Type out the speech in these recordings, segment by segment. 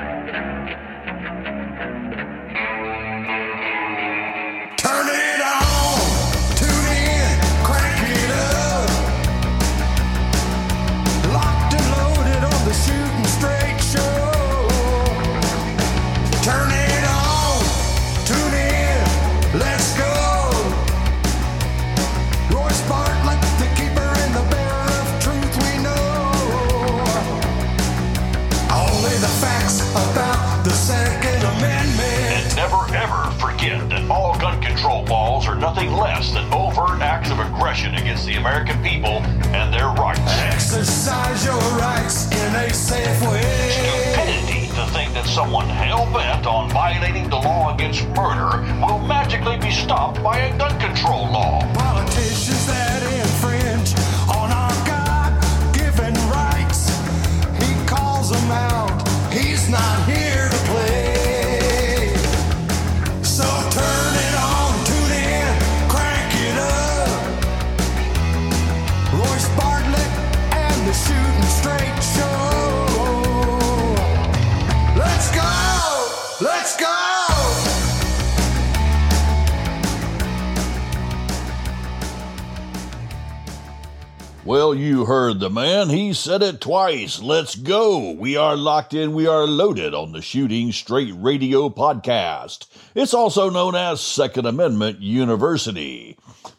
Thank you. Aggression against the American people and their rights. Exercise your rights in a safe way. Stupidity to think that someone hell bent on violating the law against murder will magically be stopped by a gun control law. Politicians that Well, you heard the man. He said it twice. Let's go. We are locked in. We are loaded on the Shooting Straight Radio podcast. It's also known as Second Amendment University.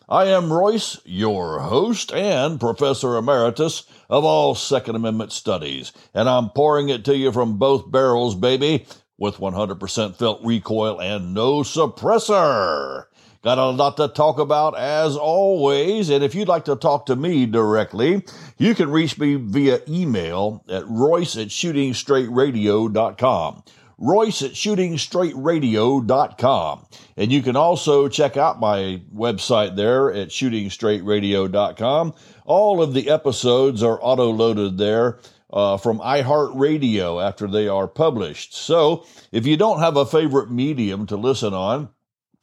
I am Royce, your host and Professor Emeritus of all Second Amendment studies, and I'm pouring it to you from both barrels, baby, with 100% felt recoil and no suppressor. Got a lot to talk about as always. And if you'd like to talk to me directly, you can reach me via email at royce at shootingstraightradio.com. Royce at shootingstraightradio.com. And you can also check out my website there at shootingstraightradio.com. All of the episodes are auto loaded there. Uh, from iHeartRadio after they are published. So if you don't have a favorite medium to listen on,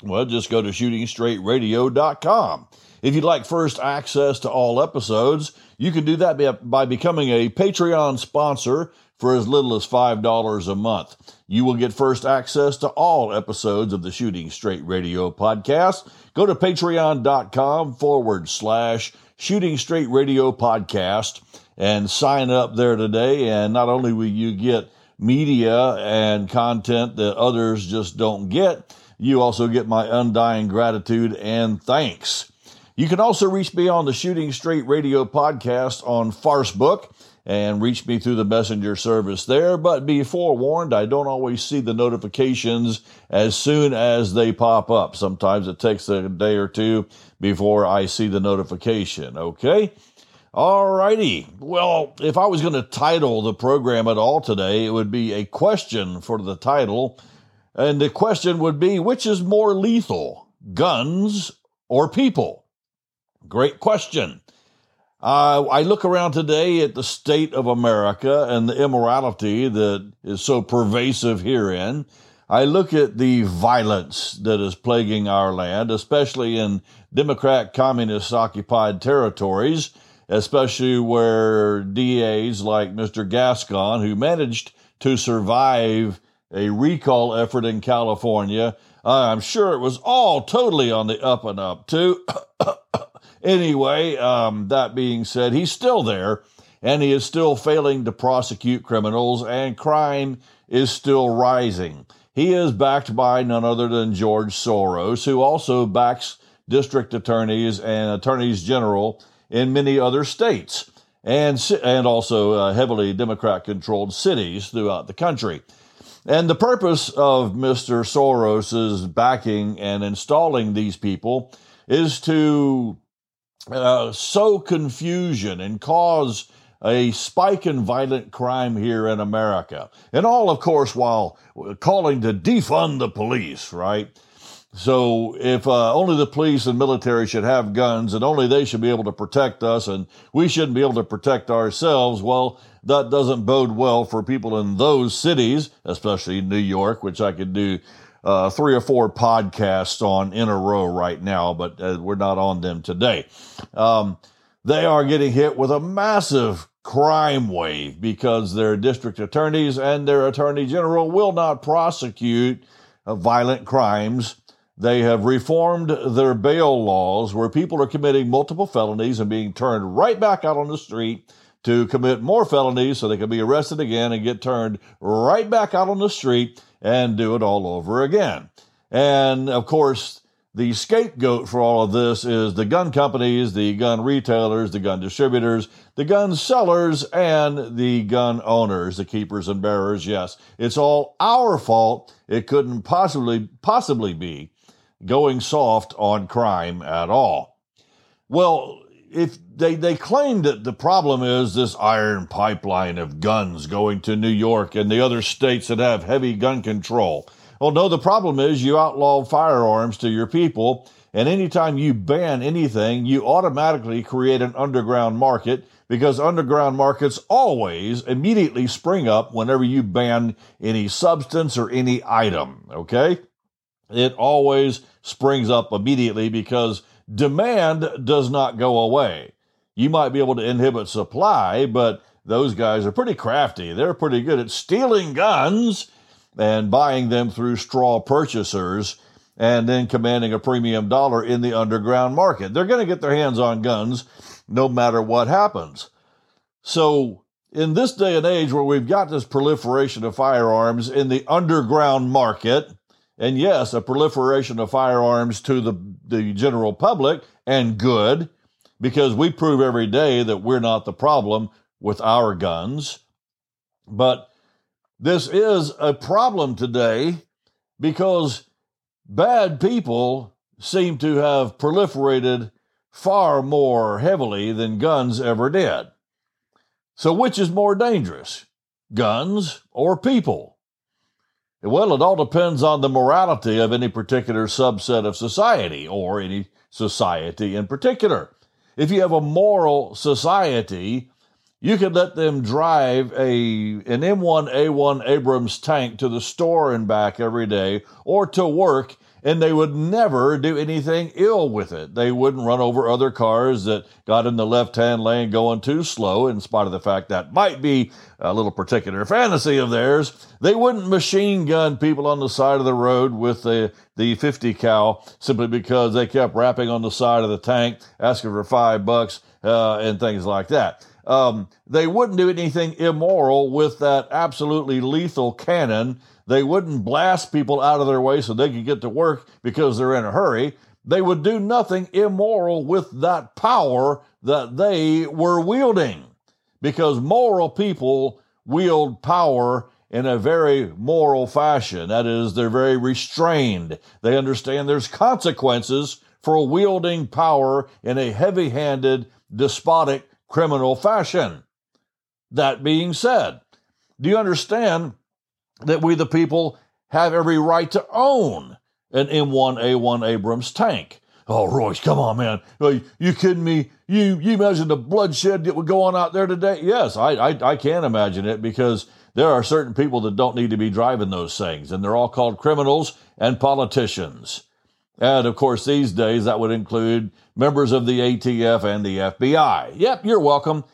well, just go to shootingstraightradio.com. If you'd like first access to all episodes, you can do that by, becoming a Patreon sponsor for as little as $5 a month. You will get first access to all episodes of the Shooting Straight Radio podcast. Go to patreon.com forward slash Shooting Straight Radio podcast and sign up there today. And not only will you get media and content that others just don't get, you also get my undying gratitude and thanks. You can also reach me on the Shooting Straight Radio podcast on Farcebook and reach me through the messenger service there. But be forewarned, I don't always see the notifications as soon as they pop up. Sometimes it takes a day or two before I see the notification. Okay? Alrighty. Well, if I was going to title the program at all today, it would be a question for the title. And the question would be which is more lethal, guns or people? Great question. Uh, I look around today at the state of America and the immorality that is so pervasive herein. I look at the violence that is plaguing our land, especially in Democrat communist occupied territories, especially where DAs like Mr. Gascon, who managed to survive a recall effort in California, I'm sure it was all totally on the up and up, too. anyway, um, that being said, he's still there and he is still failing to prosecute criminals, and crime is still rising. He is backed by none other than George Soros, who also backs district attorneys and attorneys general in many other states, and and also uh, heavily Democrat-controlled cities throughout the country. And the purpose of Mr. Soros's backing and installing these people is to uh, sow confusion and cause a spike in violent crime here in America. And all, of course, while calling to defund the police, right? So if uh, only the police and military should have guns and only they should be able to protect us and we shouldn't be able to protect ourselves, well, that doesn't bode well for people in those cities, especially New York, which I could do uh, three or four podcasts on in a row right now, but uh, we're not on them today. Um, they are getting hit with a massive crime wave because their district attorneys and their attorney general will not prosecute uh, violent crimes. They have reformed their bail laws where people are committing multiple felonies and being turned right back out on the street to commit more felonies so they can be arrested again and get turned right back out on the street and do it all over again. And of course, the scapegoat for all of this is the gun companies, the gun retailers, the gun distributors, the gun sellers, and the gun owners, the keepers and bearers. Yes, it's all our fault. It couldn't possibly possibly be going soft on crime at all. Well, if they, they claim that the problem is this iron pipeline of guns going to New York and the other states that have heavy gun control. Well, no, the problem is you outlaw firearms to your people, and anytime you ban anything, you automatically create an underground market because underground markets always immediately spring up whenever you ban any substance or any item, okay? It always springs up immediately because demand does not go away. You might be able to inhibit supply, but those guys are pretty crafty. They're pretty good at stealing guns and buying them through straw purchasers and then commanding a premium dollar in the underground market. They're going to get their hands on guns no matter what happens. So, in this day and age where we've got this proliferation of firearms in the underground market, and yes, a proliferation of firearms to the, the general public, and good, because we prove every day that we're not the problem with our guns. But this is a problem today because bad people seem to have proliferated far more heavily than guns ever did. So, which is more dangerous, guns or people? Well, it all depends on the morality of any particular subset of society or any society in particular. If you have a moral society, you could let them drive a an M1A1 Abrams tank to the store and back every day or to work and they would never do anything ill with it. They wouldn't run over other cars that got in the left-hand lane going too slow in spite of the fact that might be a little particular fantasy of theirs. They wouldn't machine gun people on the side of the road with the the 50 cal simply because they kept rapping on the side of the tank asking for 5 bucks uh, and things like that. Um, they wouldn't do anything immoral with that absolutely lethal cannon. They wouldn't blast people out of their way so they could get to work because they're in a hurry. They would do nothing immoral with that power that they were wielding because moral people wield power in a very moral fashion. That is, they're very restrained. They understand there's consequences for wielding power in a heavy handed, despotic, criminal fashion. That being said, do you understand that we, the people, have every right to own an M1A1 Abrams tank? Oh, Royce, come on, man. Are you kidding me? You you imagine the bloodshed that would go on out there today? Yes, I, I, I can imagine it because there are certain people that don't need to be driving those things, and they're all called criminals and politicians. And of course, these days that would include members of the ATF and the FBI. Yep, you're welcome.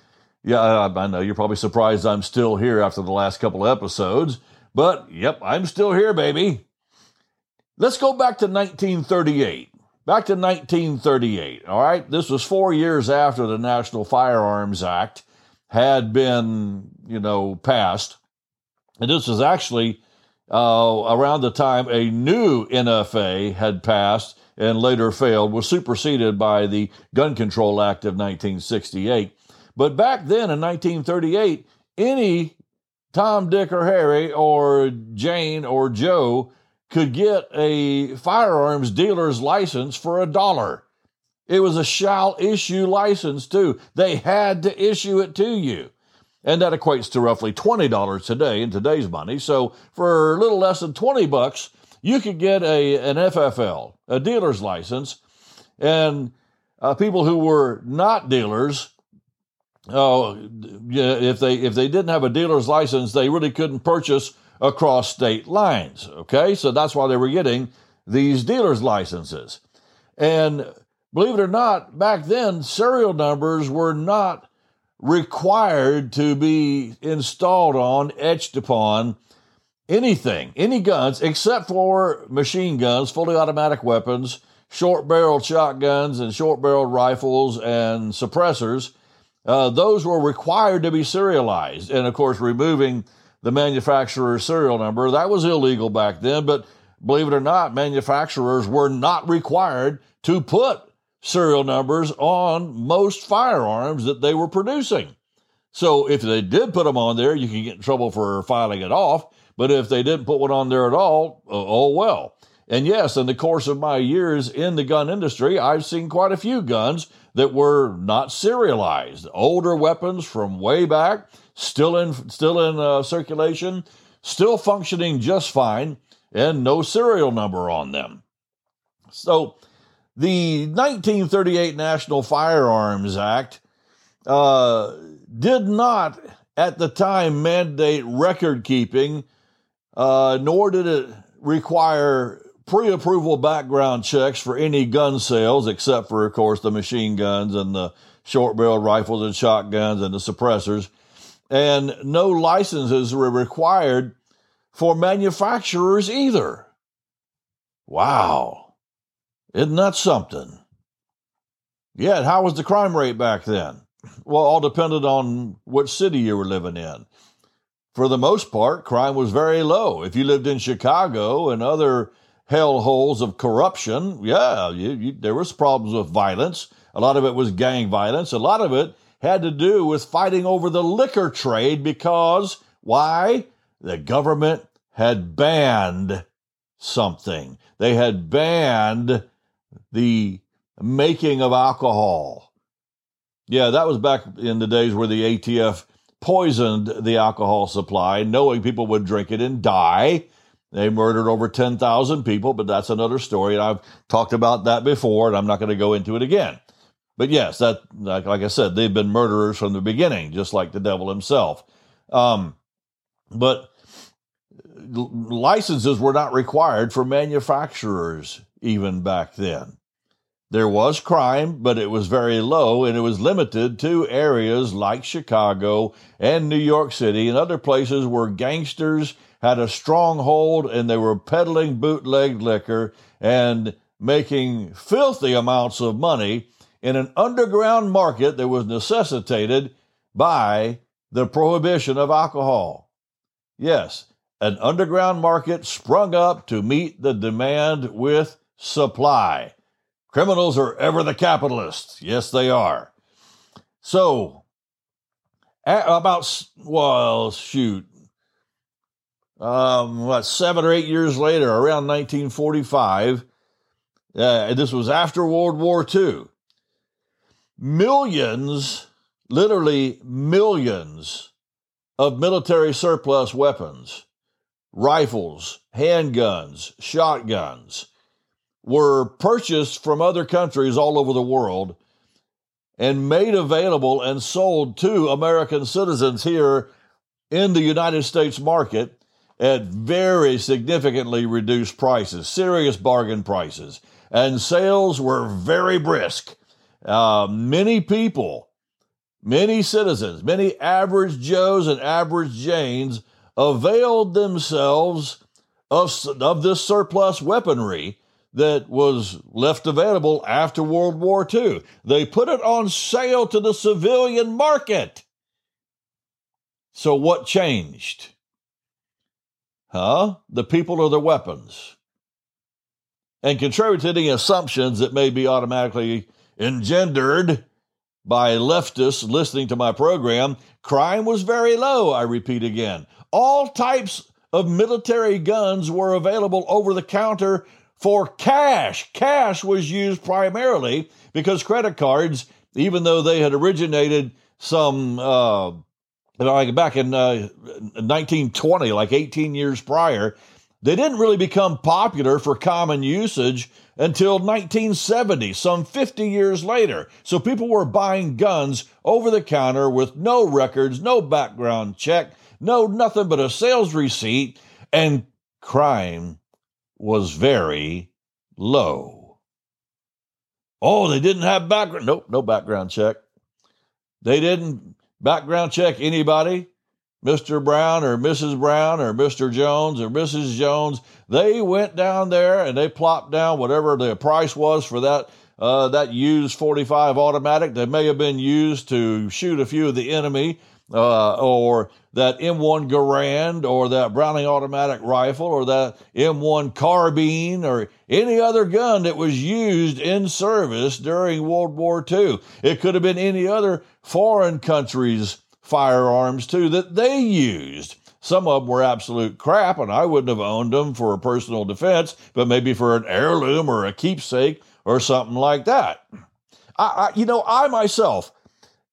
Yeah, I know you're probably surprised I'm still here after the last couple of episodes, but yep, I'm still here, baby. Let's go back to 1938. Back to 1938, all right? This was four years after the National Firearms Act had been, you know, passed. And this was actually uh, around the time a new NFA had passed and later failed, was superseded by the Gun Control Act of 1968. But back then in 1938, any Tom, Dick, or Harry, or Jane, or Joe could get a firearms dealer's license for a dollar. It was a shall issue license, too. They had to issue it to you. And that equates to roughly $20 today in today's money. So for a little less than 20 bucks, you could get a, an FFL, a dealer's license, and uh, people who were not dealers, oh, if they if they didn't have a dealer's license, they really couldn't purchase across state lines. Okay, so that's why they were getting these dealer's licenses. And believe it or not, back then serial numbers were not required to be installed on, etched upon anything, any guns, except for machine guns, fully automatic weapons, short barreled shotguns, and short barreled rifles and suppressors. Uh, those were required to be serialized. And of course, removing the manufacturer's serial number, that was illegal back then. But believe it or not, manufacturers were not required to put serial numbers on most firearms that they were producing. So if they did put them on there, you can get in trouble for filing it off. But if they didn't put one on there at all, uh, oh well. And yes, in the course of my years in the gun industry, I've seen quite a few guns that were not serialized. Older weapons from way back, still in still in uh, circulation, still functioning just fine, and no serial number on them. So, the 1938 National Firearms Act uh, did not, at the time, mandate record keeping, uh, nor did it require pre approval background checks for any gun sales, except for, of course, the machine guns and the short barreled rifles and shotguns and the suppressors. And no licenses were required for manufacturers either. Wow. Isn't that something? Yet, how was the crime rate back then? Well, all depended on what city you were living in. For the most part, crime was very low. If you lived in Chicago and other hellholes of corruption, yeah, you, you, there was problems with violence. A lot of it was gang violence. A lot of it had to do with fighting over the liquor trade because why? The government had banned something. They had banned the making of alcohol. Yeah, that was back in the days where the ATF poisoned the alcohol supply, knowing people would drink it and die. They murdered over 10,000 people, but that's another story. And I've talked about that before, and I'm not going to go into it again. But yes, that like, like, I said, they've been murderers from the beginning, just like the devil himself. Um, but licenses were not required for manufacturers even back then. There was crime, but it was very low and it was limited to areas like Chicago and New York City and other places where gangsters had a stronghold and they were peddling bootleg liquor and making filthy amounts of money in an underground market that was necessitated by the prohibition of alcohol. Yes, an underground market sprung up to meet the demand with supply. Criminals are ever the capitalists. Yes, they are. So, about, well, shoot, um, what, seven or eight years later, around 1945, uh, this was after World War II, millions, literally millions of military surplus weapons, rifles, handguns, shotguns, were purchased from other countries all over the world and made available and sold to American citizens here in the United States market at very significantly reduced prices, serious bargain prices. And sales were very brisk. Uh, many people, many citizens, many average Joes and average Janes availed themselves of, of this surplus weaponry that was left available after World War II. They put it on sale to the civilian market. So, what changed? Huh? The people are the weapons? And contrary to any assumptions that may be automatically engendered by leftists listening to my program, crime was very low, I repeat again. All types of military guns were available over the counter for cash. Cash was used primarily because credit cards, even though they had originated some uh, back in uh, 1920, like 18 years prior, they didn't really become popular for common usage until 1970, some 50 years later. So people were buying guns over the counter with no records, no background check, no nothing but a sales receipt, and crime was very low. Oh, they didn't have background. Nope, no background check. They didn't background check anybody, Mr. Brown or Mrs. Brown or Mr. Jones or Mrs. Jones. They went down there and they plopped down whatever the price was for that uh, that used 45 automatic that may have been used to shoot a few of the enemy, uh, or that M1 Garand, or that Browning automatic rifle, or that M1 carbine, or any other gun that was used in service during World War II. It could have been any other foreign country's firearms too that they used. Some of them were absolute crap, and I wouldn't have owned them for personal defense, but maybe for an heirloom or a keepsake or something like that. I, I, you know, I myself,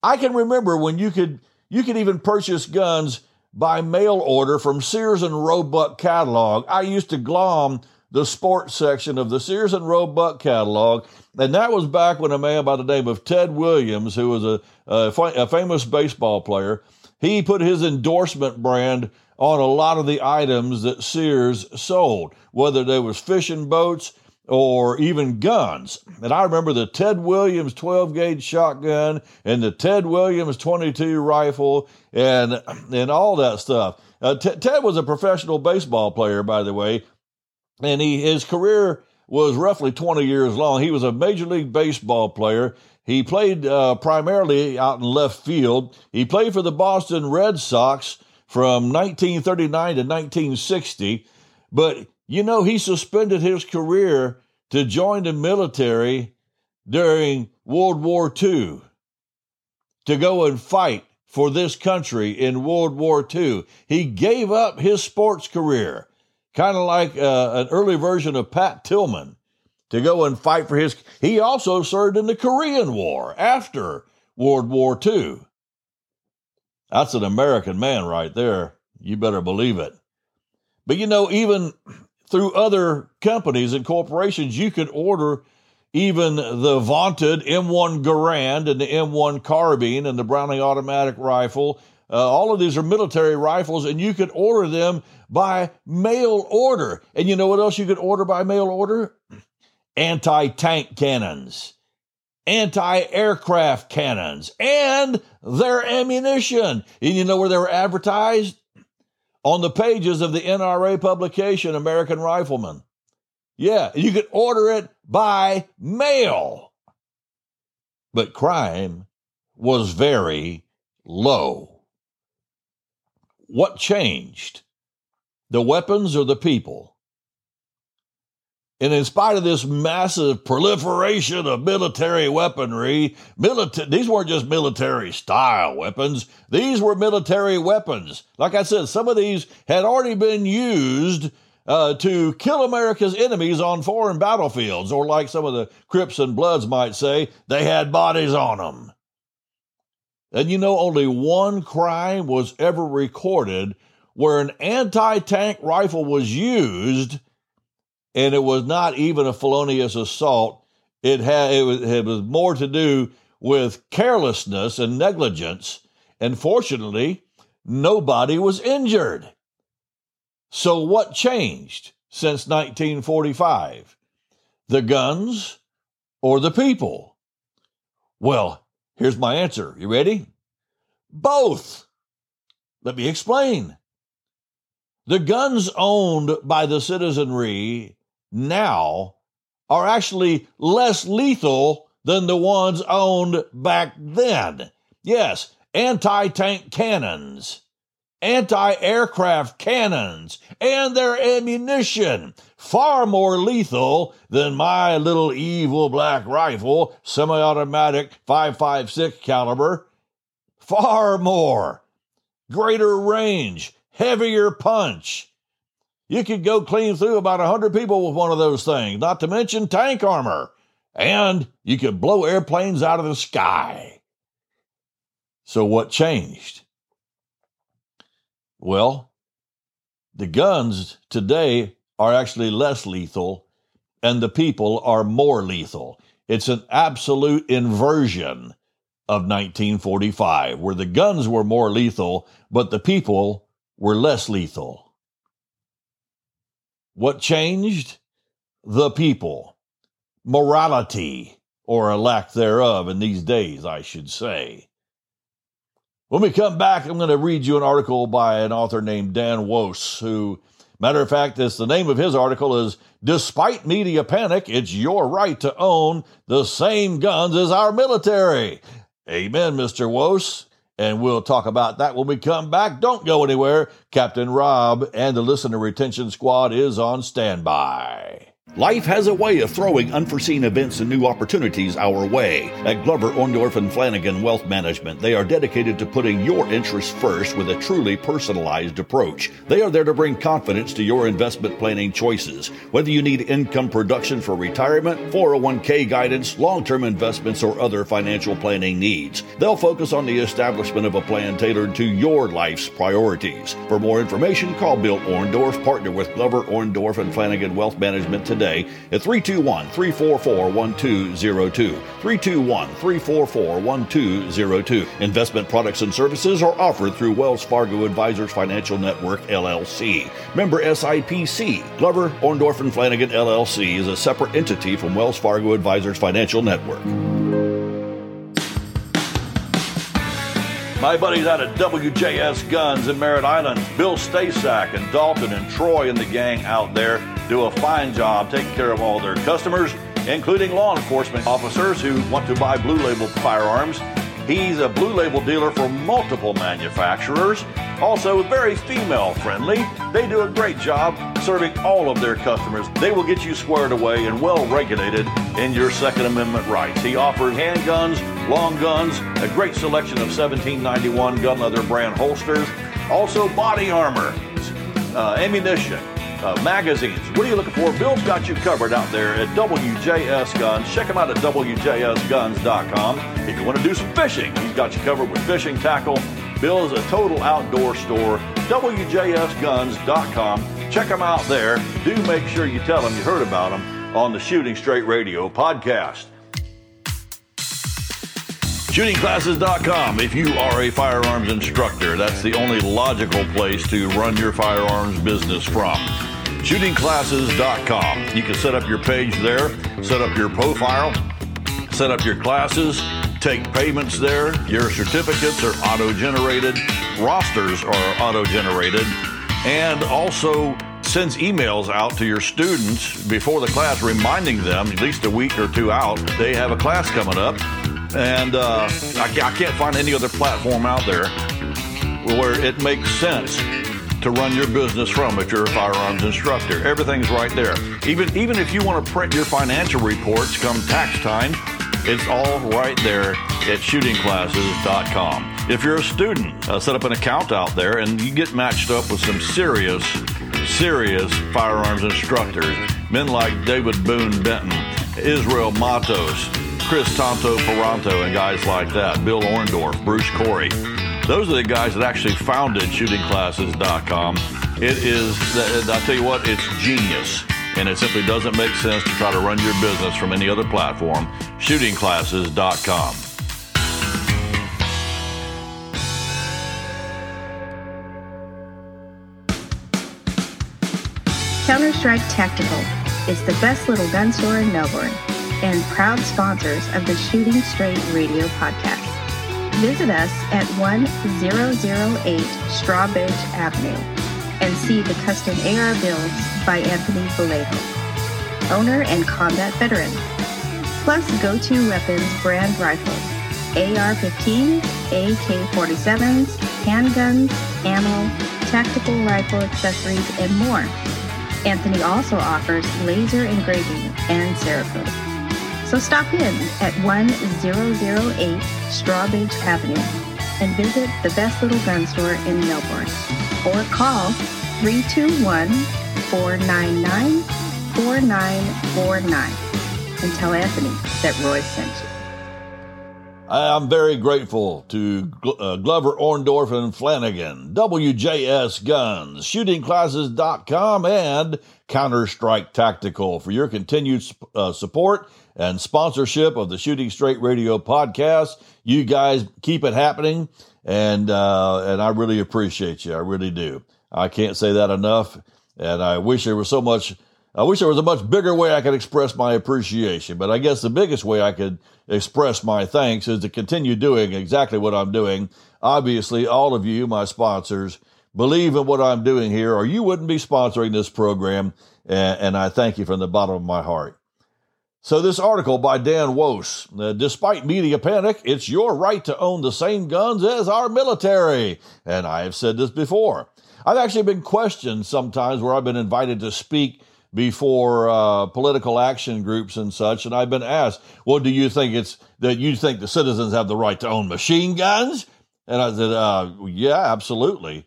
I can remember when you could you could even purchase guns by mail order from Sears and Roebuck catalog. I used to glom the sports section of the Sears and Roebuck catalog, and that was back when a man by the name of Ted Williams, who was a, a, a famous baseball player, he put his endorsement brand on a lot of the items that Sears sold, whether they was fishing boats or even guns. And I remember the Ted Williams 12 gauge shotgun and the Ted Williams 22 rifle and and all that stuff. Uh, T- Ted was a professional baseball player, by the way, and he his career was roughly 20 years long. He was a major league baseball player. He played uh, primarily out in left field. He played for the Boston Red Sox from 1939 to 1960, but you know, he suspended his career to join the military during World War II to go and fight for this country in World War II. He gave up his sports career, kind of like uh, an early version of Pat Tillman, to go and fight for his. He also served in the Korean War after World War II. That's an American man right there. You better believe it. But you know, even through other companies and corporations, you could order even the vaunted M1 Garand and the M1 carbine and the Browning automatic rifle. Uh, all of these are military rifles, and you could order them by mail order. And you know what else you could order by mail order? Anti tank cannons, anti aircraft cannons, and their ammunition. And you know where they were advertised? On the pages of the NRA publication, American Rifleman. Yeah, you could order it by mail. But crime was very low. What changed? The weapons or the people? And in spite of this massive proliferation of military weaponry, milita- these weren't just military style weapons, these were military weapons. Like I said, some of these had already been used uh, to kill America's enemies on foreign battlefields, or like some of the Crips and Bloods might say, they had bodies on them. And you know, only one crime was ever recorded where an anti tank rifle was used and it was not even a felonious assault. It had it was, it was more to do with carelessness and negligence, and fortunately, nobody was injured. So, what changed since 1945? The guns or the people? Well, here's my answer. You ready? Both. Let me explain. The guns owned by the citizenry now are actually less lethal than the ones owned back then. Yes, anti tank cannons, anti aircraft cannons, and their ammunition. Far more lethal than my little evil black rifle, semi automatic 5.56 caliber. Far more. Greater range, heavier punch you could go clean through about 100 people with one of those things, not to mention tank armor. And you could blow airplanes out of the sky. So, what changed? Well, the guns today are actually less lethal, and the people are more lethal. It's an absolute inversion of 1945, where the guns were more lethal, but the people were less lethal. What changed? The people. Morality, or a lack thereof in these days, I should say. When we come back, I'm going to read you an article by an author named Dan Wos, who, matter of fact, this the name of his article is Despite Media Panic, It's Your Right to Own the Same Guns as Our Military. Amen, Mr. Wos. And we'll talk about that when we come back. Don't go anywhere. Captain Rob and the Listener Retention Squad is on standby. Life has a way of throwing unforeseen events and new opportunities our way. At Glover, Orndorff, and Flanagan Wealth Management, they are dedicated to putting your interests first with a truly personalized approach. They are there to bring confidence to your investment planning choices. Whether you need income production for retirement, 401k guidance, long term investments, or other financial planning needs, they'll focus on the establishment of a plan tailored to your life's priorities. For more information, call Bill Orndorff, partner with Glover, Orndorff, and Flanagan Wealth Management today at 321 344 1202. 321 344 1202. Investment products and services are offered through Wells Fargo Advisors Financial Network, LLC. Member SIPC. Glover, Orndorff, and Flanagan, LLC is a separate entity from Wells Fargo Advisors Financial Network. My buddies out at WJS Guns in Merritt Island, Bill Stasak and Dalton and Troy and the gang out there do a fine job taking care of all their customers, including law enforcement officers who want to buy blue label firearms. He's a blue label dealer for multiple manufacturers, also very female friendly. They do a great job serving all of their customers. They will get you squared away and well regulated in your Second Amendment rights. He offers handguns, long guns, a great selection of 1791 gun leather brand holsters, also body armor, uh, ammunition, uh, magazines. What are you looking for? Bill's got you covered out there at WJS Guns. Check him out at WJSGuns.com. If you want to do some fishing, he's got you covered with fishing tackle. Bill is a total outdoor store. WJSGuns.com. Check him out there. Do make sure you tell him you heard about him on the Shooting Straight Radio podcast. ShootingClasses.com. If you are a firearms instructor, that's the only logical place to run your firearms business from. ShootingClasses.com. You can set up your page there, set up your profile, set up your classes, take payments there. Your certificates are auto generated, rosters are auto generated, and also sends emails out to your students before the class reminding them, at least a week or two out, they have a class coming up. And uh, I, I can't find any other platform out there where it makes sense to run your business from if you're a firearms instructor. Everything's right there. Even even if you want to print your financial reports come tax time, it's all right there at shootingclasses.com. If you're a student, uh, set up an account out there and you get matched up with some serious, serious firearms instructors. Men like David Boone Benton, Israel Matos, Chris Tonto Ferranto, and guys like that, Bill Orndorff, Bruce Corey. Those are the guys that actually founded shootingclasses.com. It is, I tell you what, it's genius. And it simply doesn't make sense to try to run your business from any other platform. Shootingclasses.com. Counter Strike Tactical is the best little gun store in Melbourne and proud sponsors of the Shooting Straight Radio podcast. Visit us at 1008 Strawbridge Avenue and see the custom AR builds by Anthony Vallejo, owner and combat veteran. Plus go-to weapons brand rifles, AR-15, AK-47s, handguns, ammo, tactical rifle accessories, and more. Anthony also offers laser engraving and Cerakote. So stop in at 1008 Strawbridge Avenue and visit the best little gun store in Melbourne or call 321-499-4949 and tell Anthony that Roy sent you. I'm very grateful to uh, Glover Orndorff and Flanagan, WJS Guns, ShootingClasses.com, and Counter Strike Tactical for your continued uh, support and sponsorship of the Shooting Straight Radio podcast. You guys keep it happening, and uh, and I really appreciate you. I really do. I can't say that enough, and I wish there was so much. I wish there was a much bigger way I could express my appreciation, but I guess the biggest way I could express my thanks is to continue doing exactly what I'm doing obviously all of you, my sponsors, believe in what I'm doing here, or you wouldn't be sponsoring this program. And, and I thank you from the bottom of my heart. So, this article by Dan Wos uh, despite media panic, it's your right to own the same guns as our military. And I have said this before. I've actually been questioned sometimes where I've been invited to speak before uh, political action groups and such, and I've been asked, "Well, do you think it's that you think the citizens have the right to own machine guns?" And I said, uh, "Yeah, absolutely."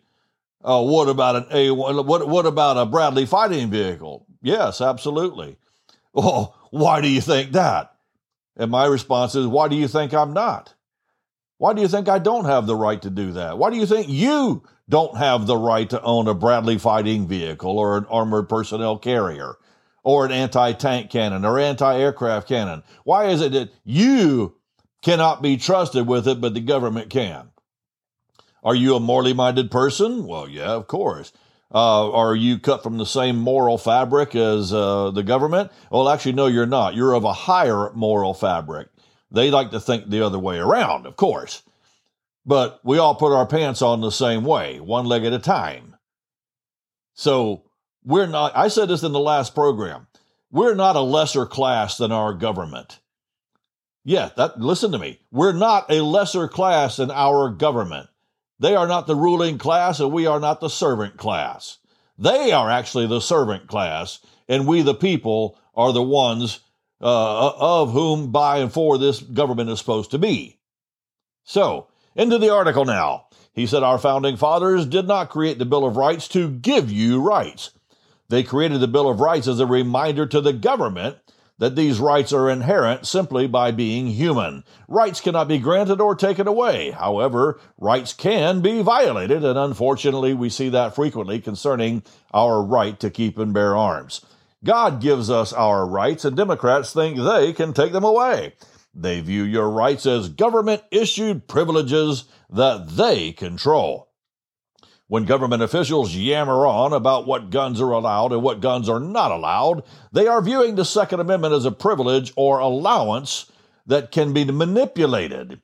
Uh, what about an A? What what about a Bradley fighting vehicle? Yes, absolutely. Well, why do you think that? And my response is, why do you think I'm not? Why do you think I don't have the right to do that? Why do you think you don't have the right to own a Bradley fighting vehicle or an armored personnel carrier or an anti tank cannon or anti aircraft cannon? Why is it that you cannot be trusted with it, but the government can? Are you a morally minded person? Well, yeah, of course. Uh, are you cut from the same moral fabric as uh, the government? Well, actually, no, you're not. You're of a higher moral fabric. They like to think the other way around, of course. But we all put our pants on the same way, one leg at a time. So we're not, I said this in the last program, we're not a lesser class than our government. Yeah, that, listen to me. We're not a lesser class than our government. They are not the ruling class, and we are not the servant class. They are actually the servant class, and we, the people, are the ones uh, of whom, by, and for this government is supposed to be. So, into the article now. He said, Our founding fathers did not create the Bill of Rights to give you rights. They created the Bill of Rights as a reminder to the government that these rights are inherent simply by being human. Rights cannot be granted or taken away. However, rights can be violated, and unfortunately, we see that frequently concerning our right to keep and bear arms. God gives us our rights, and Democrats think they can take them away. They view your rights as government issued privileges that they control. When government officials yammer on about what guns are allowed and what guns are not allowed, they are viewing the Second Amendment as a privilege or allowance that can be manipulated.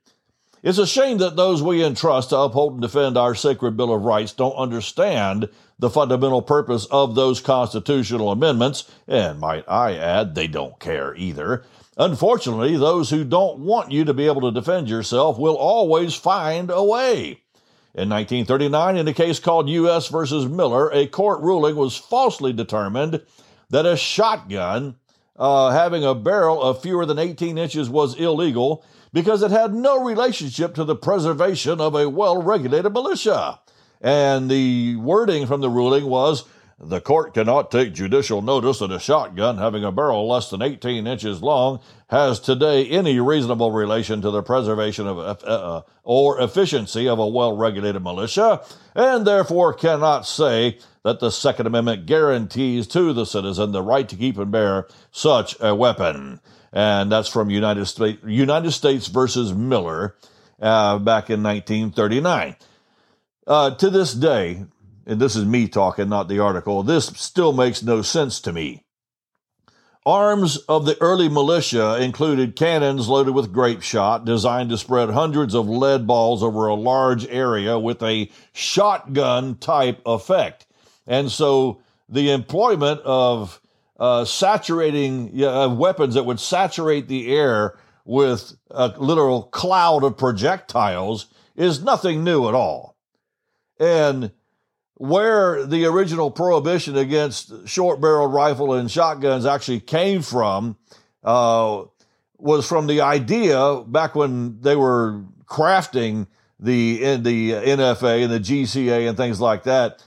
It's a shame that those we entrust to uphold and defend our sacred Bill of Rights don't understand the fundamental purpose of those constitutional amendments, and might I add, they don't care either. Unfortunately, those who don't want you to be able to defend yourself will always find a way. In 1939, in a case called U.S. versus Miller, a court ruling was falsely determined that a shotgun uh, having a barrel of fewer than 18 inches was illegal because it had no relationship to the preservation of a well regulated militia. And the wording from the ruling was the court cannot take judicial notice that a shotgun having a barrel less than 18 inches long has today any reasonable relation to the preservation of uh, uh, or efficiency of a well-regulated militia, and therefore cannot say that the Second Amendment guarantees to the citizen the right to keep and bear such a weapon. And that's from United States, United States versus Miller uh, back in 1939. Uh, to this day, and this is me talking, not the article, this still makes no sense to me. Arms of the early militia included cannons loaded with grape shot, designed to spread hundreds of lead balls over a large area with a shotgun type effect. And so the employment of uh, saturating uh, weapons that would saturate the air with a literal cloud of projectiles is nothing new at all. And where the original prohibition against short barreled rifle and shotguns actually came from uh, was from the idea back when they were crafting the the NFA and the GCA and things like that.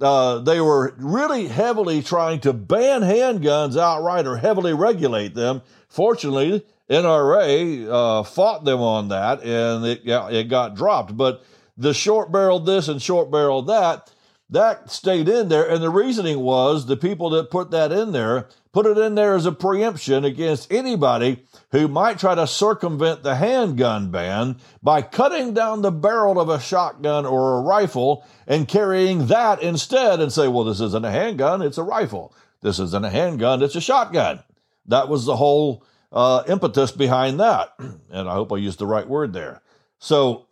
Uh, they were really heavily trying to ban handguns outright or heavily regulate them. Fortunately, NRA uh, fought them on that, and it it got dropped. But the short barreled this and short barreled that that stayed in there. And the reasoning was the people that put that in there put it in there as a preemption against anybody who might try to circumvent the handgun ban by cutting down the barrel of a shotgun or a rifle and carrying that instead and say, well, this isn't a handgun, it's a rifle. This isn't a handgun, it's a shotgun. That was the whole uh, impetus behind that. And I hope I used the right word there. So,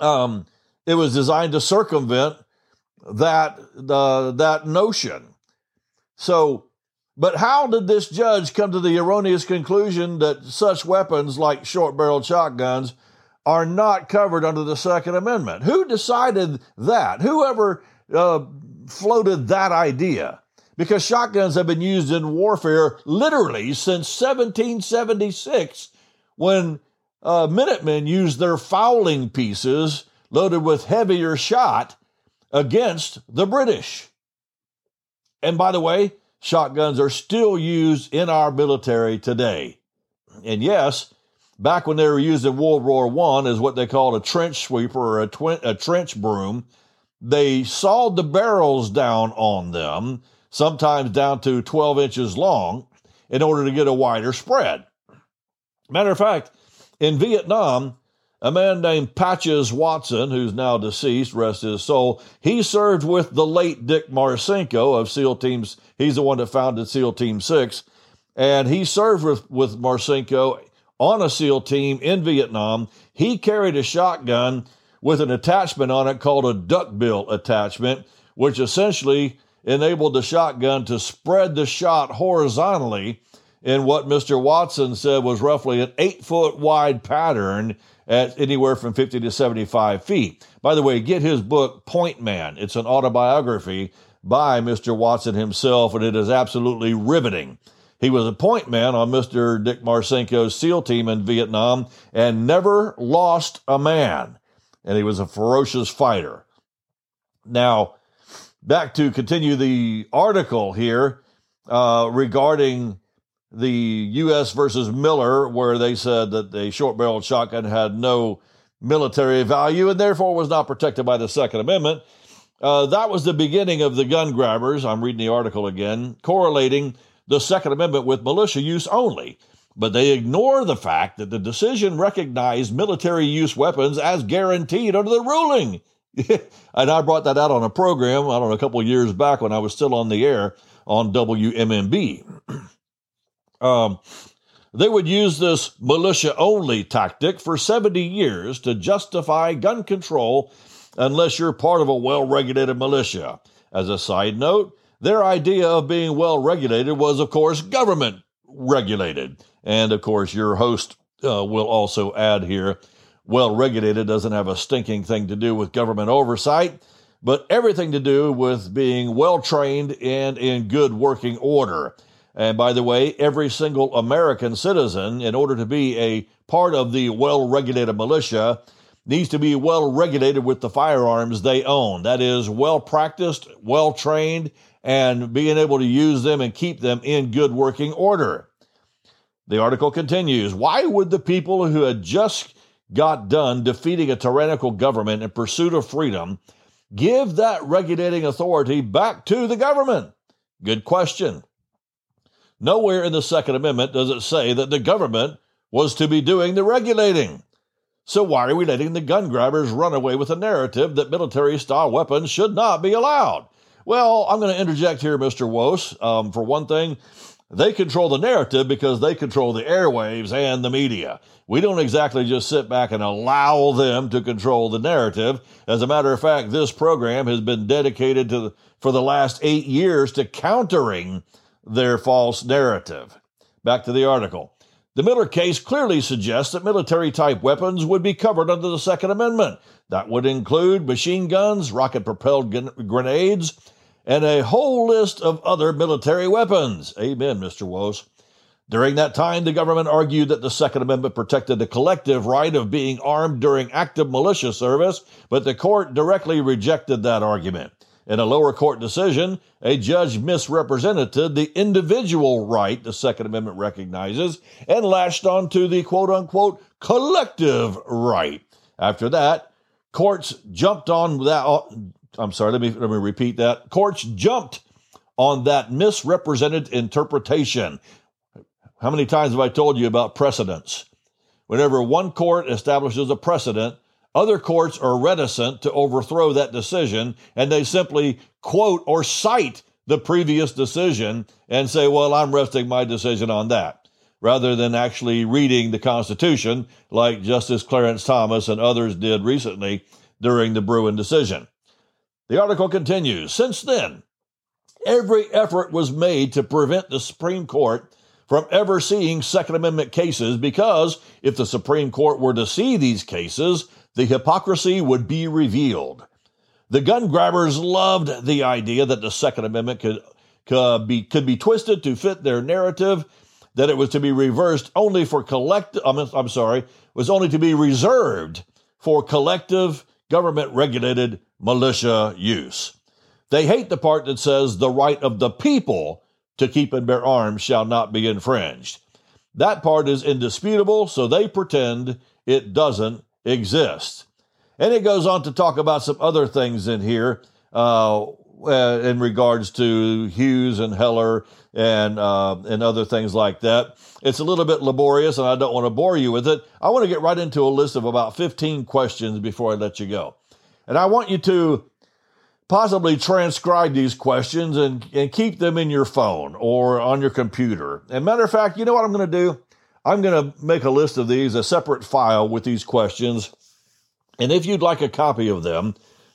um, it was designed to circumvent that that notion. So, but how did this judge come to the erroneous conclusion that such weapons like short-barreled shotguns are not covered under the Second Amendment? Who decided that? Whoever uh, floated that idea? Because shotguns have been used in warfare literally since 1776, when uh, Minutemen used their fowling pieces loaded with heavier shot against the British. And by the way, shotguns are still used in our military today. And yes, back when they were used in World War I as what they called a trench sweeper or a, a trench broom, they sawed the barrels down on them, sometimes down to 12 inches long, in order to get a wider spread. Matter of fact, in Vietnam, a man named Patches Watson, who's now deceased, rest his soul, he served with the late Dick Marcinko of SEAL Teams. He's the one that founded SEAL Team 6. And he served with, with Marcinko on a SEAL team in Vietnam. He carried a shotgun with an attachment on it called a duckbill attachment, which essentially enabled the shotgun to spread the shot horizontally in what Mr. Watson said was roughly an eight foot wide pattern at anywhere from 50 to 75 feet. By the way, get his book, Point Man. It's an autobiography by Mr. Watson himself, and it is absolutely riveting. He was a point man on Mr. Dick Marcinko's SEAL team in Vietnam and never lost a man. And he was a ferocious fighter. Now, back to continue the article here uh, regarding the U.S. versus Miller, where they said that the short barreled shotgun had no military value and therefore was not protected by the Second Amendment. Uh, that was the beginning of the gun grabbers. I'm reading the article again, correlating the Second Amendment with militia use only. But they ignore the fact that the decision recognized military use weapons as guaranteed under the ruling. and I brought that out on a program, I don't know, a couple years back when I was still on the air on WMMB. Um, they would use this militia only tactic for 70 years to justify gun control unless you're part of a well regulated militia. As a side note, their idea of being well regulated was, of course, government regulated. And of course, your host uh, will also add here well regulated doesn't have a stinking thing to do with government oversight, but everything to do with being well trained and in good working order. And by the way, every single American citizen, in order to be a part of the well regulated militia, needs to be well regulated with the firearms they own. That is, well practiced, well trained, and being able to use them and keep them in good working order. The article continues Why would the people who had just got done defeating a tyrannical government in pursuit of freedom give that regulating authority back to the government? Good question. Nowhere in the Second Amendment does it say that the government was to be doing the regulating. So why are we letting the gun grabbers run away with a narrative that military style weapons should not be allowed? Well, I'm going to interject here, Mr. Wos. Um, for one thing, they control the narrative because they control the airwaves and the media. We don't exactly just sit back and allow them to control the narrative. As a matter of fact, this program has been dedicated to for the last eight years to countering their false narrative. Back to the article. The Miller case clearly suggests that military type weapons would be covered under the Second Amendment. That would include machine guns, rocket propelled grenades, and a whole list of other military weapons. Amen, Mr. Wos. During that time, the government argued that the Second Amendment protected the collective right of being armed during active militia service, but the court directly rejected that argument. In a lower court decision, a judge misrepresented the individual right the Second Amendment recognizes and latched onto the quote unquote collective right. After that, courts jumped on that. Uh, I'm sorry, let me, let me repeat that. Courts jumped on that misrepresented interpretation. How many times have I told you about precedents? Whenever one court establishes a precedent, other courts are reticent to overthrow that decision and they simply quote or cite the previous decision and say, well, I'm resting my decision on that. rather than actually reading the Constitution like Justice Clarence Thomas and others did recently during the Bruen decision. The article continues Since then, every effort was made to prevent the Supreme Court from ever seeing Second Amendment cases because if the Supreme Court were to see these cases, the hypocrisy would be revealed. The gun grabbers loved the idea that the Second Amendment could, could, be, could be twisted to fit their narrative, that it was to be reversed only for collective, I'm, I'm sorry, was only to be reserved for collective government regulated militia use. They hate the part that says the right of the people to keep and bear arms shall not be infringed. That part is indisputable, so they pretend it doesn't exist. And it goes on to talk about some other things in here uh, uh, in regards to Hughes and Heller and uh, and other things like that. It's a little bit laborious, and I don't want to bore you with it. I want to get right into a list of about 15 questions before I let you go, and I want you to possibly transcribe these questions and, and keep them in your phone or on your computer. And matter of fact, you know what I'm going to do? I'm going to make a list of these, a separate file with these questions. And if you'd like a copy of them,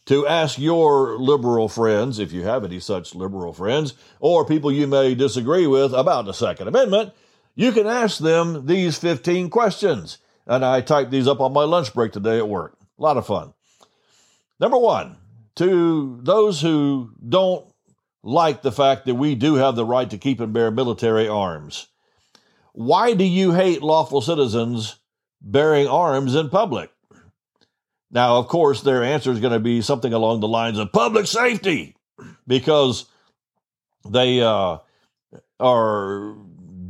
to ask your liberal friends, if you have any such liberal friends, or people you may disagree with about the Second Amendment, you can ask them these 15 questions. And I typed these up on my lunch break today at work. A lot of fun. Number one, to those who don't like the fact that we do have the right to keep and bear military arms, why do you hate lawful citizens bearing arms in public? Now, of course, their answer is going to be something along the lines of public safety because they uh, are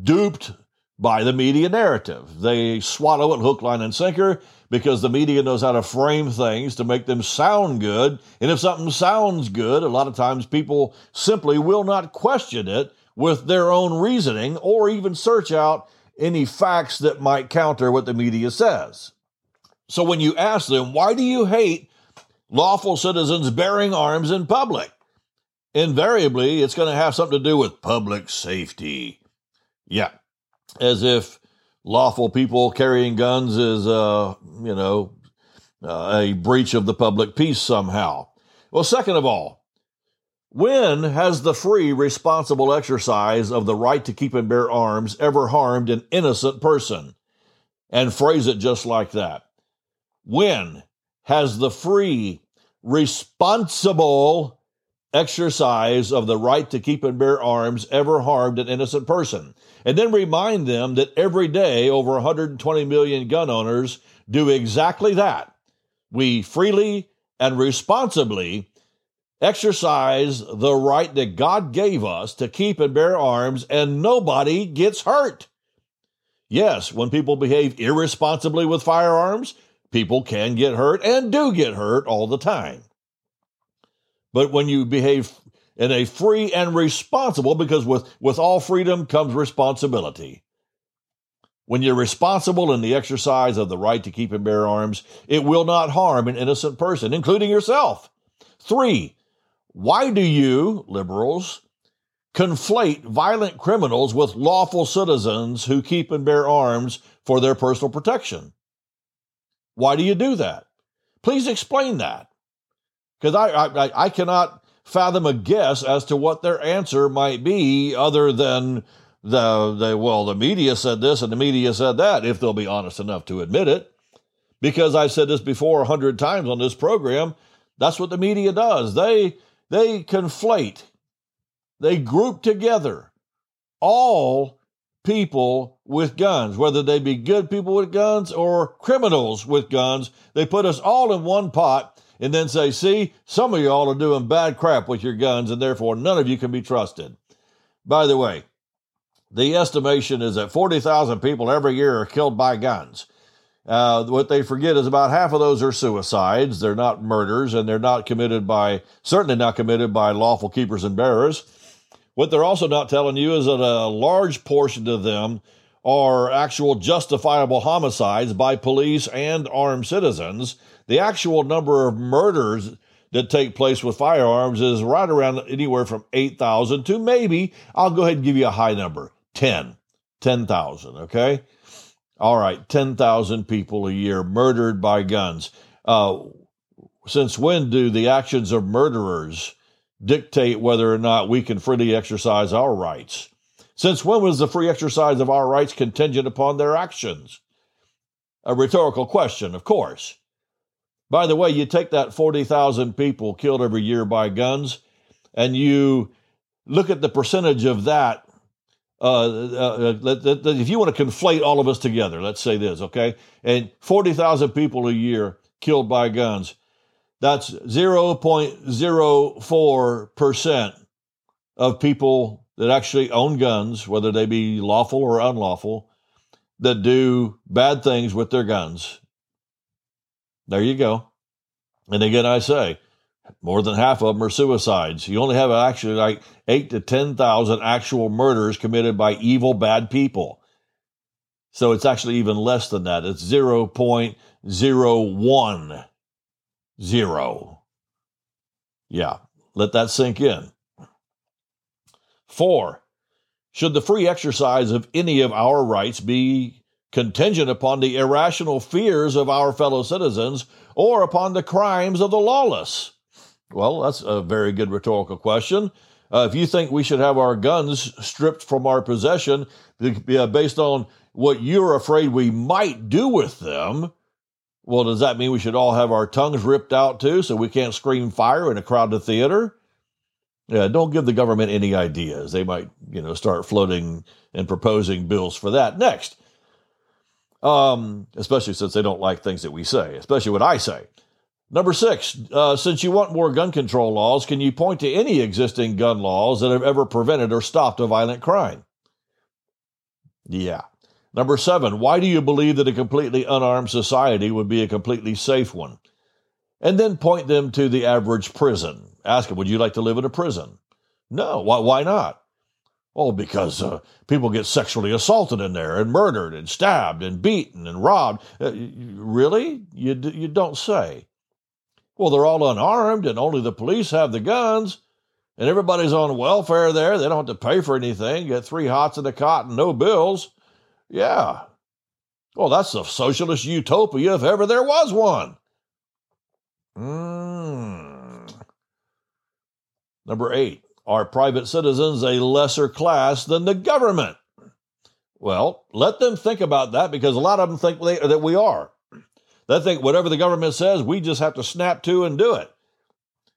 duped by the media narrative. They swallow it hook, line, and sinker because the media knows how to frame things to make them sound good. And if something sounds good, a lot of times people simply will not question it with their own reasoning or even search out any facts that might counter what the media says. So when you ask them, why do you hate lawful citizens bearing arms in public? Invariably, it's going to have something to do with public safety. Yeah, as if lawful people carrying guns is, uh, you know, uh, a breach of the public peace somehow. Well, second of all, when has the free, responsible exercise of the right to keep and bear arms ever harmed an innocent person? And phrase it just like that. When has the free, responsible exercise of the right to keep and bear arms ever harmed an innocent person? And then remind them that every day over 120 million gun owners do exactly that. We freely and responsibly exercise the right that God gave us to keep and bear arms, and nobody gets hurt. Yes, when people behave irresponsibly with firearms, People can get hurt and do get hurt all the time. But when you behave in a free and responsible, because with, with all freedom comes responsibility. When you're responsible in the exercise of the right to keep and bear arms, it will not harm an innocent person, including yourself. Three, why do you, liberals, conflate violent criminals with lawful citizens who keep and bear arms for their personal protection? Why do you do that? Please explain that. Because I, I, I cannot fathom a guess as to what their answer might be other than the, the well, the media said this and the media said that, if they'll be honest enough to admit it. Because I've said this before a hundred times on this program, that's what the media does. They they conflate, they group together all people with guns, whether they be good people with guns or criminals with guns. They put us all in one pot and then say, see, some of y'all are doing bad crap with your guns and therefore none of you can be trusted. By the way, the estimation is that 40,000 people every year are killed by guns. Uh, what they forget is about half of those are suicides. They're not murders, and they're not committed by, certainly not committed by lawful keepers and bearers. What they're also not telling you is that a large portion of them are actual justifiable homicides by police and armed citizens. The actual number of murders that take place with firearms is right around anywhere from 8,000 to maybe, I'll go ahead and give you a high number 10. 10,000, okay? All right, 10,000 people a year murdered by guns. Uh, since when do the actions of murderers dictate whether or not we can freely exercise our rights? Since when was the free exercise of our rights contingent upon their actions? A rhetorical question, of course. By the way, you take that 40,000 people killed every year by guns, and you look at the percentage of that. Uh, uh, uh, if you want to conflate all of us together, let's say this, okay? And 40,000 people a year killed by guns. That's 0.04% of people that actually own guns, whether they be lawful or unlawful, that do bad things with their guns. There you go. And again, I say, more than half of them are suicides. You only have actually like eight to 10,000 actual murders committed by evil, bad people. So it's actually even less than that. It's 0.010. Yeah, let that sink in. Four, should the free exercise of any of our rights be contingent upon the irrational fears of our fellow citizens or upon the crimes of the lawless? Well, that's a very good rhetorical question. Uh, if you think we should have our guns stripped from our possession uh, based on what you're afraid we might do with them, well, does that mean we should all have our tongues ripped out too so we can't scream fire in a crowded theater? Yeah, don't give the government any ideas. They might, you know, start floating and proposing bills for that next. Um, especially since they don't like things that we say, especially what I say. Number six, uh, since you want more gun control laws, can you point to any existing gun laws that have ever prevented or stopped a violent crime? Yeah. Number seven, why do you believe that a completely unarmed society would be a completely safe one? And then point them to the average prison. Ask them, would you like to live in a prison? No. Why, why not? Oh, because uh, people get sexually assaulted in there and murdered and stabbed and beaten and robbed. Uh, really? You, you don't say. Well, they're all unarmed and only the police have the guns and everybody's on welfare there. They don't have to pay for anything, get three hots and a cot and no bills. Yeah. Well, that's a socialist utopia if ever there was one. Mm. Number eight, are private citizens a lesser class than the government? Well, let them think about that because a lot of them think they, that we are. They think whatever the government says, we just have to snap to and do it.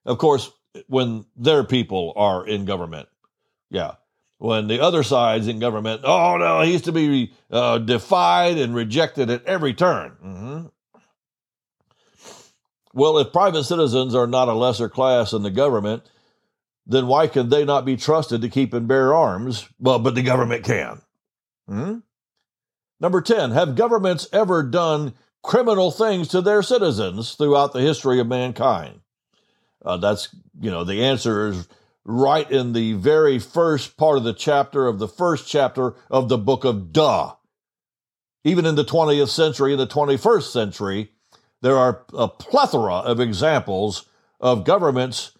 Of course, when their people are in government. Yeah. When the other side's in government, oh no, he's to be uh, defied and rejected at every turn. Mm-hmm. Well, if private citizens are not a lesser class than the government, then why can they not be trusted to keep and bear arms? Well, but the government can. Hmm? Number 10, have governments ever done criminal things to their citizens throughout the history of mankind? Uh, that's, you know, the answer is right in the very first part of the chapter of the first chapter of the book of Duh. Even in the 20th century and the 21st century, there are a plethora of examples of governments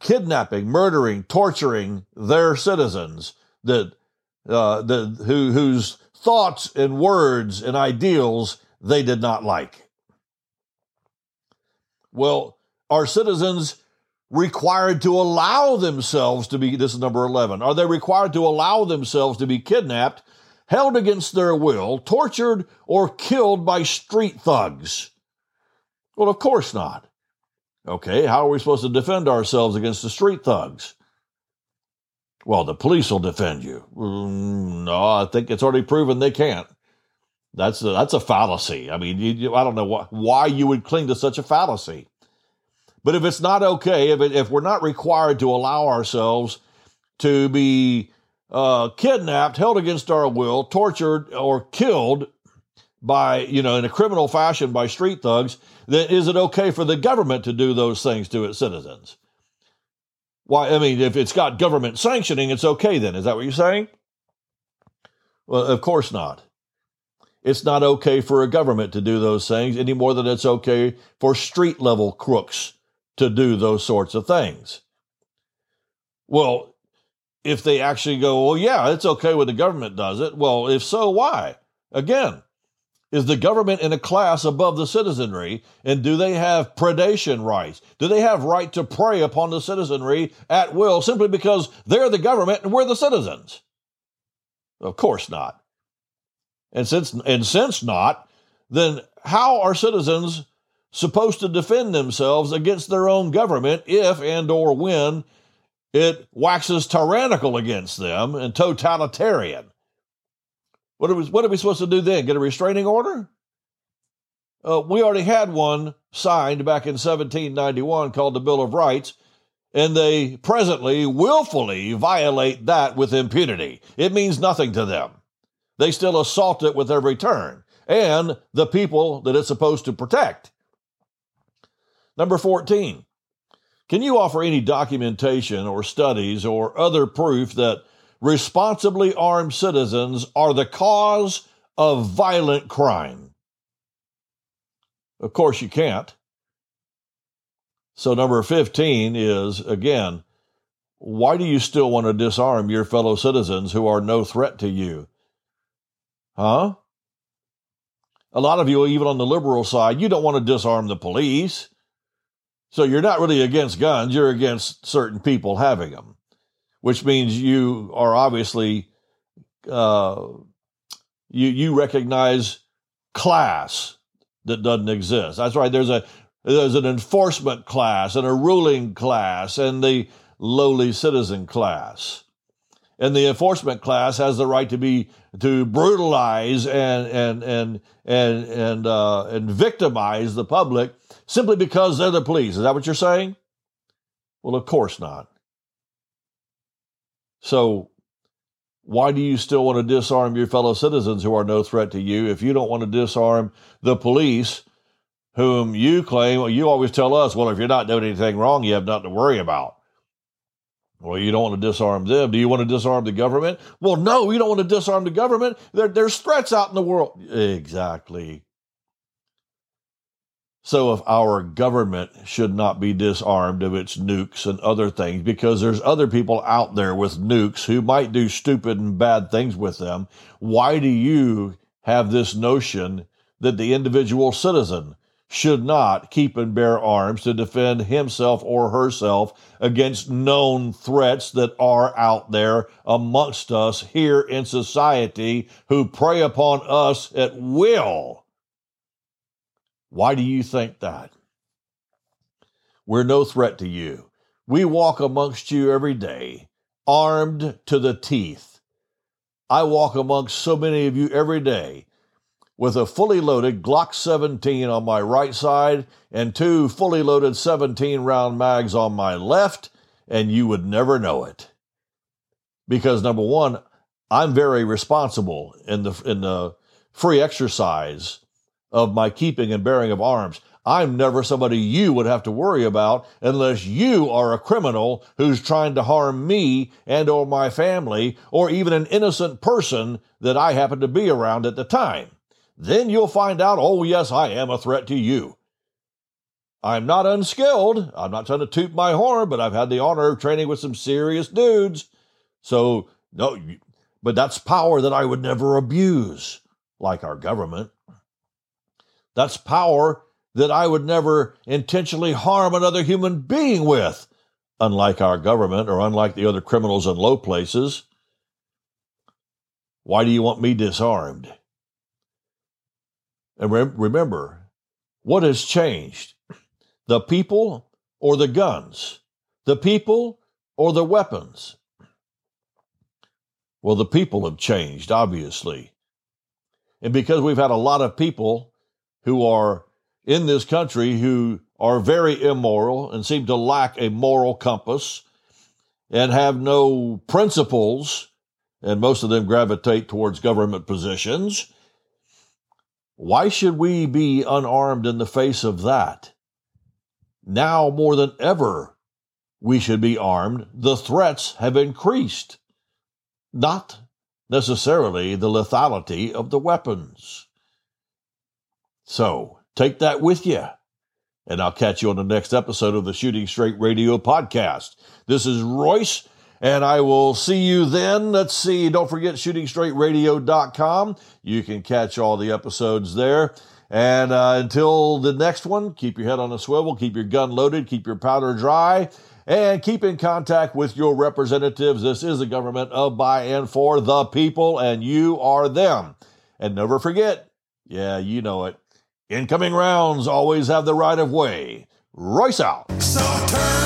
kidnapping, murdering, torturing their citizens that, uh, the, who, whose thoughts and words and ideals they did not like. Well, are citizens required to allow themselves to be, this is number 11, are they required to allow themselves to be kidnapped, held against their will, tortured, or killed by street thugs? Well, of course not. Okay, how are we supposed to defend ourselves against the street thugs? Well, the police will defend you. Mm, no, I think it's already proven they can't. That's a, that's a fallacy. I mean, you, I don't know wh- why you would cling to such a fallacy. But if it's not okay, if, it, if we're not required to allow ourselves to be uh, kidnapped, held against our will, tortured, or killed by, you know, in a criminal fashion by street thugs, then is it okay for the government to do those things to its citizens? Why, I mean, if it's got government sanctioning, it's okay then. Is that what you're saying? Well, of course not. It's not okay for a government to do those things any more than it's okay for street level crooks to do those sorts of things. Well, if they actually go, well, yeah, it's okay when the government does it. Well, if so, why? Again, is the government in a class above the citizenry? And do they have predation rights? Do they have right to prey upon the citizenry at will simply because they're the government and we're the citizens? Of course not. And since and since not, then how are citizens supposed to defend themselves against their own government if and or when it waxes tyrannical against them and totalitarian. What are we, what are we supposed to do then? Get a restraining order? Uh, we already had one signed back in 1791 called the Bill of Rights, and they presently willfully violate that with impunity. It means nothing to them. They still assault it with every turn, and the people that it's supposed to protect. Number 14. Can you offer any documentation or studies or other proof that responsibly armed citizens are the cause of violent crime? Of course, you can't. So, number 15 is again, why do you still want to disarm your fellow citizens who are no threat to you? Huh? A lot of you, even on the liberal side, you don't want to disarm the police. So you're not really against guns, you're against certain people having them, which means you are obviously uh, you you recognize class that doesn't exist. That's right. There's a there's an enforcement class and a ruling class and the lowly citizen class. And the enforcement class has the right to be to brutalize and and and and and uh, and victimize the public simply because they're the police. Is that what you're saying? Well, of course not. So, why do you still want to disarm your fellow citizens who are no threat to you if you don't want to disarm the police whom you claim, well, you always tell us, well, if you're not doing anything wrong, you have nothing to worry about. Well, you don't want to disarm them. Do you want to disarm the government? Well, no, you don't want to disarm the government. There, there's threats out in the world. Exactly. So, if our government should not be disarmed of its nukes and other things, because there's other people out there with nukes who might do stupid and bad things with them, why do you have this notion that the individual citizen should not keep and bear arms to defend himself or herself against known threats that are out there amongst us here in society who prey upon us at will? Why do you think that? We're no threat to you. We walk amongst you every day, armed to the teeth. I walk amongst so many of you every day with a fully loaded Glock 17 on my right side and two fully loaded 17 round mags on my left, and you would never know it. Because number one, I'm very responsible in the in the free exercise of my keeping and bearing of arms. I'm never somebody you would have to worry about unless you are a criminal who's trying to harm me and or my family or even an innocent person that I happen to be around at the time. Then you'll find out, oh yes, I am a threat to you. I'm not unskilled. I'm not trying to toot my horn, but I've had the honor of training with some serious dudes. So, no, but that's power that I would never abuse, like our government. That's power that I would never intentionally harm another human being with, unlike our government or unlike the other criminals in low places. Why do you want me disarmed? And re- remember, what has changed? The people or the guns? The people or the weapons? Well, the people have changed, obviously. And because we've had a lot of people who are in this country who are very immoral and seem to lack a moral compass and have no principles, and most of them gravitate towards government positions. Why should we be unarmed in the face of that? Now more than ever, we should be armed. The threats have increased, not necessarily the lethality of the weapons. So take that with you. And I'll catch you on the next episode of the Shooting Straight Radio podcast. This is Royce, And I will see you then. Let's see. Don't forget shootingstraightradio.com. You can catch all the episodes there. And uh, until the next one, keep your head on a swivel, keep your gun loaded, keep your powder dry, and keep in contact with your representatives. This is a government of, by, and for the people, and you are them. And never forget, yeah, you know it, incoming rounds always have the right of way. Royce out. So turn.